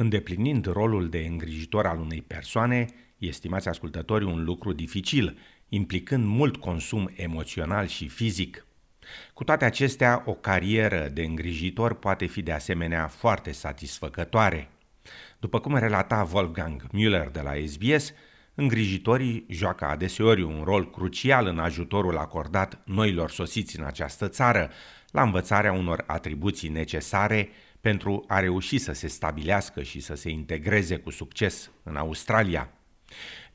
Îndeplinind rolul de îngrijitor al unei persoane, estimați ascultători, un lucru dificil, implicând mult consum emoțional și fizic. Cu toate acestea, o carieră de îngrijitor poate fi de asemenea foarte satisfăcătoare. După cum relata Wolfgang Müller de la SBS, îngrijitorii joacă adeseori un rol crucial în ajutorul acordat noilor sosiți în această țară, la învățarea unor atribuții necesare pentru a reuși să se stabilească și să se integreze cu succes în Australia.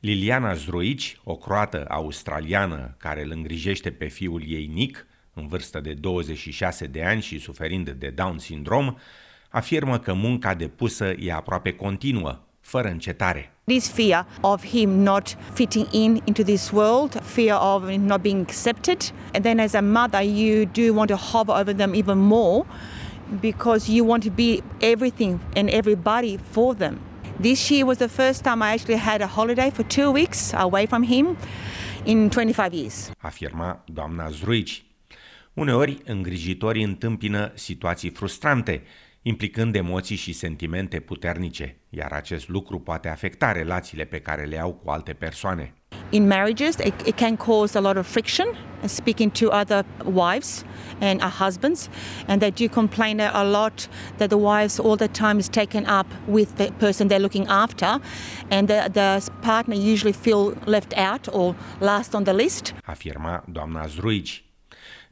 Liliana Zdroici, o croată australiană care îl îngrijește pe fiul ei Nick, în vârstă de 26 de ani și suferind de Down syndrom, afirmă că munca depusă e aproape continuă, fără încetare. This fear of him not fitting in into this world, fear of not being accepted, and then as a mother you do want to hover over them even more because you want to be everything and everybody for them. This year was the first time I actually had a holiday for two weeks away from him in 25 years. Afirma doamna Zruici. Uneori, îngrijitorii întâmpină situații frustrante, implicând emoții și sentimente puternice, iar acest lucru poate afecta relațiile pe care le au cu alte persoane. In marriages, it, it can cause a lot of friction, speaking to other wives and our husbands, and they do complain a lot that the wives all the time is taken up with the person they're looking after, and the, the partner usually feel left out or last on the list. Afirma doamna Zruici.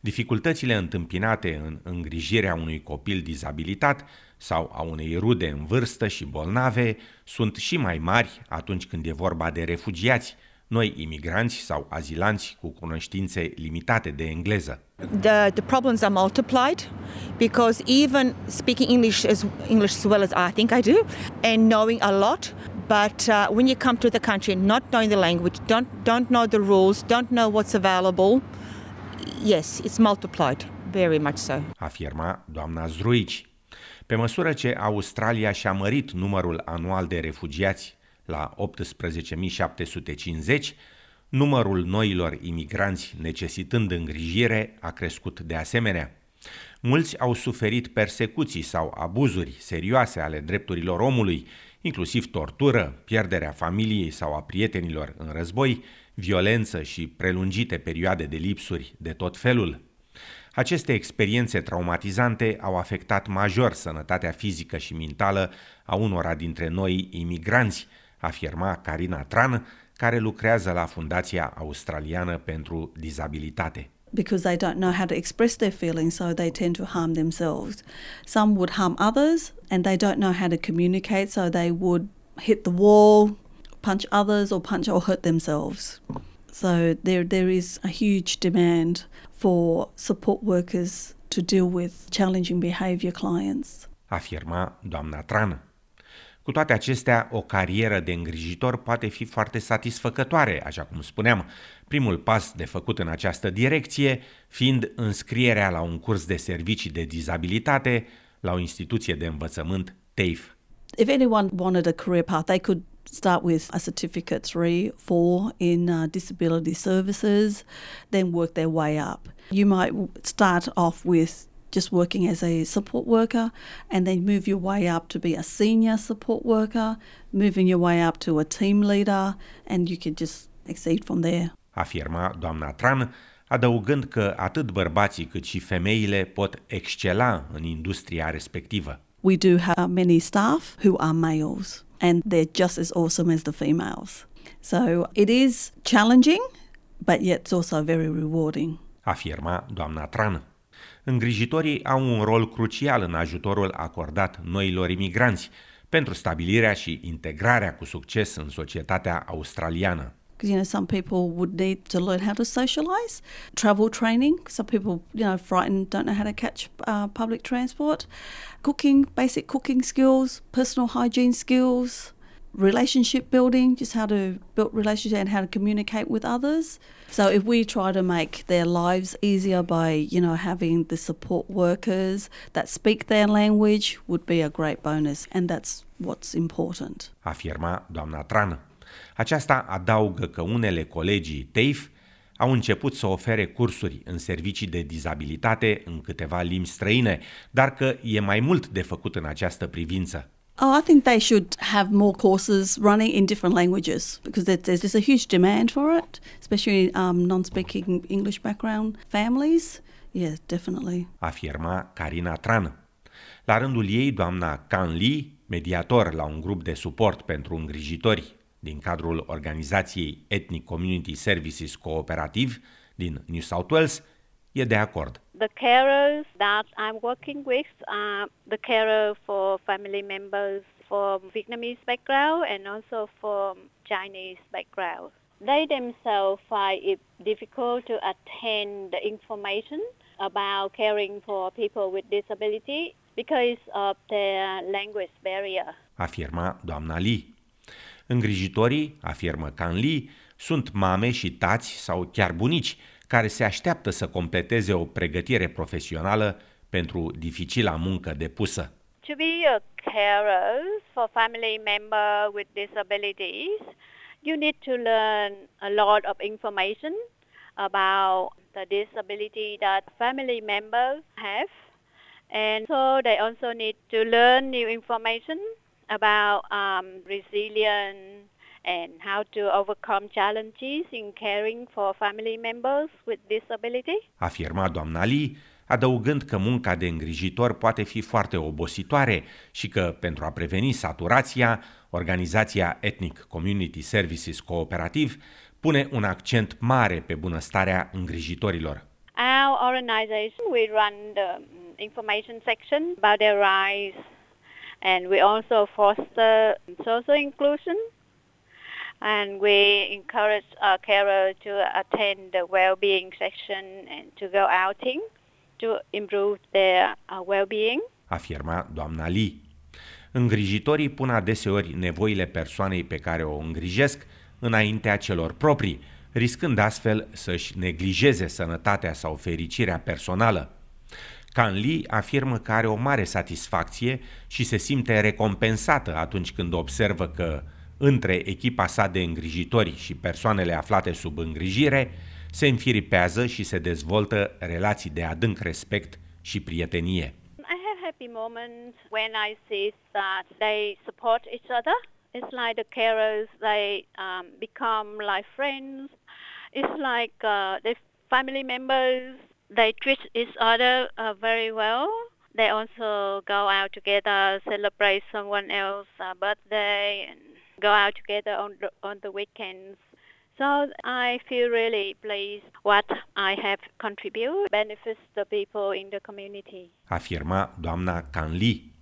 Dificultățile întâmpinate în îngrijirea unui copil dizabilitat sau a unei rude în vârstă și bolnave sunt și mai mari atunci când e vorba de refugiați, noi imigranți sau azilanți cu cunoștințe limitate de engleză. The, the problems are multiplied because even speaking English as English as well as I think I do and knowing a lot but uh, when you come to the country not knowing the language don't don't know the rules don't know what's available yes, it's multiplied, very much so. Afirma doamna Zruici. Pe măsură ce Australia și-a mărit numărul anual de refugiați la 18.750, numărul noilor imigranți necesitând îngrijire a crescut de asemenea. Mulți au suferit persecuții sau abuzuri serioase ale drepturilor omului, inclusiv tortură, pierderea familiei sau a prietenilor în război, violență și prelungite perioade de lipsuri de tot felul. Aceste experiențe traumatizante au afectat major sănătatea fizică și mentală a unora dintre noi imigranți, afirma Carina Tran, care lucrează la Fundația Australiană pentru Dizabilitate. because they don't know how to express their feelings, so they tend to harm themselves. Some would harm others and they don't know how to communicate, so they would hit the wall, punch others, or punch or hurt themselves. So there, there is a huge demand for support workers to deal with challenging behaviour clients. Afirma doamna Tran. Cu toate acestea, o carieră de îngrijitor poate fi foarte satisfăcătoare, așa cum spuneam, primul pas de făcut în această direcție fiind înscrierea la un curs de servicii de dizabilitate la o instituție de învățământ TAFE. If anyone wanted a career path, they could start with a certificate three, four in uh, disability services, then work their way up. You might start off with just working as a support worker and then move your way up to be a senior support worker, moving your way up to a team leader, and you can just exceed from there. Afirma doamna Tran, adăugând că atât bărbații cât și femeile pot excela în industria respectivă. We do have many staff who are males and they're just as awesome as the females. So it is challenging, but yet it's also very rewarding. Afirma doamna Tran. Îngrijitorii au un rol crucial în ajutorul acordat noilor imigranți pentru stabilirea și integrarea cu succes în societatea australiană. Because you know some people would need to learn how to socialize, travel training. Some people, you know, frightened, don't know how to catch uh, public transport. Cooking, basic cooking skills, personal hygiene skills, relationship building, just how to build relationships and how to communicate with others. So if we try to make their lives easier by, you know, having the support workers that speak their language would be a great bonus and that's what's important. Afirma doamna Tran. Aceasta adaugă că unele colegii TAFE au început să ofere cursuri în servicii de dizabilitate în câteva limbi străine, dar că e mai mult de făcut în această privință. Oh, I think they should have more courses running in different languages because there's, there's a huge demand for it, especially in um, non speaking English background families. Yeah, definitely. Afirma Carina Tran. La rândul ei, doamna Can Lee, mediator la un grup de suport pentru îngrijitori din cadrul organizației Ethnic Community Services Cooperative din New South Wales, e de acord. The carers that I'm working with are the carer for family members from Vietnamese background and also from Chinese background. They themselves find it difficult to attain the information about caring for people with disability because of their language barrier. Afirma doamna Lee. Îngrijitorii, afirmă Can Lee, sunt mame și tați sau chiar bunici care se așteaptă să completeze o pregătire profesională pentru dificila muncă depusă. To be a carer for family member with disabilities, you need to learn a lot of information about the disability that family members have. And so they also need to learn new information about um, resilience and how to overcome challenges in caring for family members with disability. Afirma doamna Lee, adăugând că munca de îngrijitor poate fi foarte obositoare și că, pentru a preveni saturația, organizația Ethnic Community Services Cooperative pune un accent mare pe bunăstarea îngrijitorilor. Our organization, we run the information section about their rights and we also foster social inclusion and we encourage our carer to attend the well-being section and to go outing to improve their uh, well-being. Afirma doamna Lee. Îngrijitorii pun adeseori nevoile persoanei pe care o îngrijesc înaintea celor proprii, riscând astfel să-și neglijeze sănătatea sau fericirea personală. Can Lee afirmă că are o mare satisfacție și se simte recompensată atunci când observă că între echipa sa de îngrijitori și persoanele aflate sub îngrijire se înfiripează și se dezvoltă relații de adânc respect și prietenie. I have happy moments when I see that they support each other. It's like the carers, they um, become like friends. It's like uh, the family members, they treat each other uh, very well. They also go out together, celebrate someone else's uh, birthday, and go out together on the, on the weekends. So I feel really pleased what I have contributed benefits the people in the community. Afirma doamna Canli.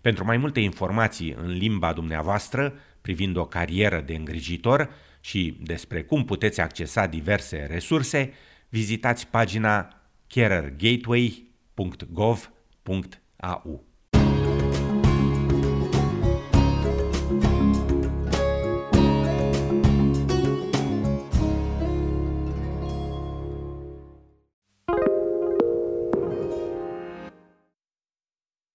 Pentru mai multe informații în limba dumneavoastră privind o carieră de îngrijitor și despre cum puteți accesa diverse resurse, vizitați pagina carergateway.gov.au.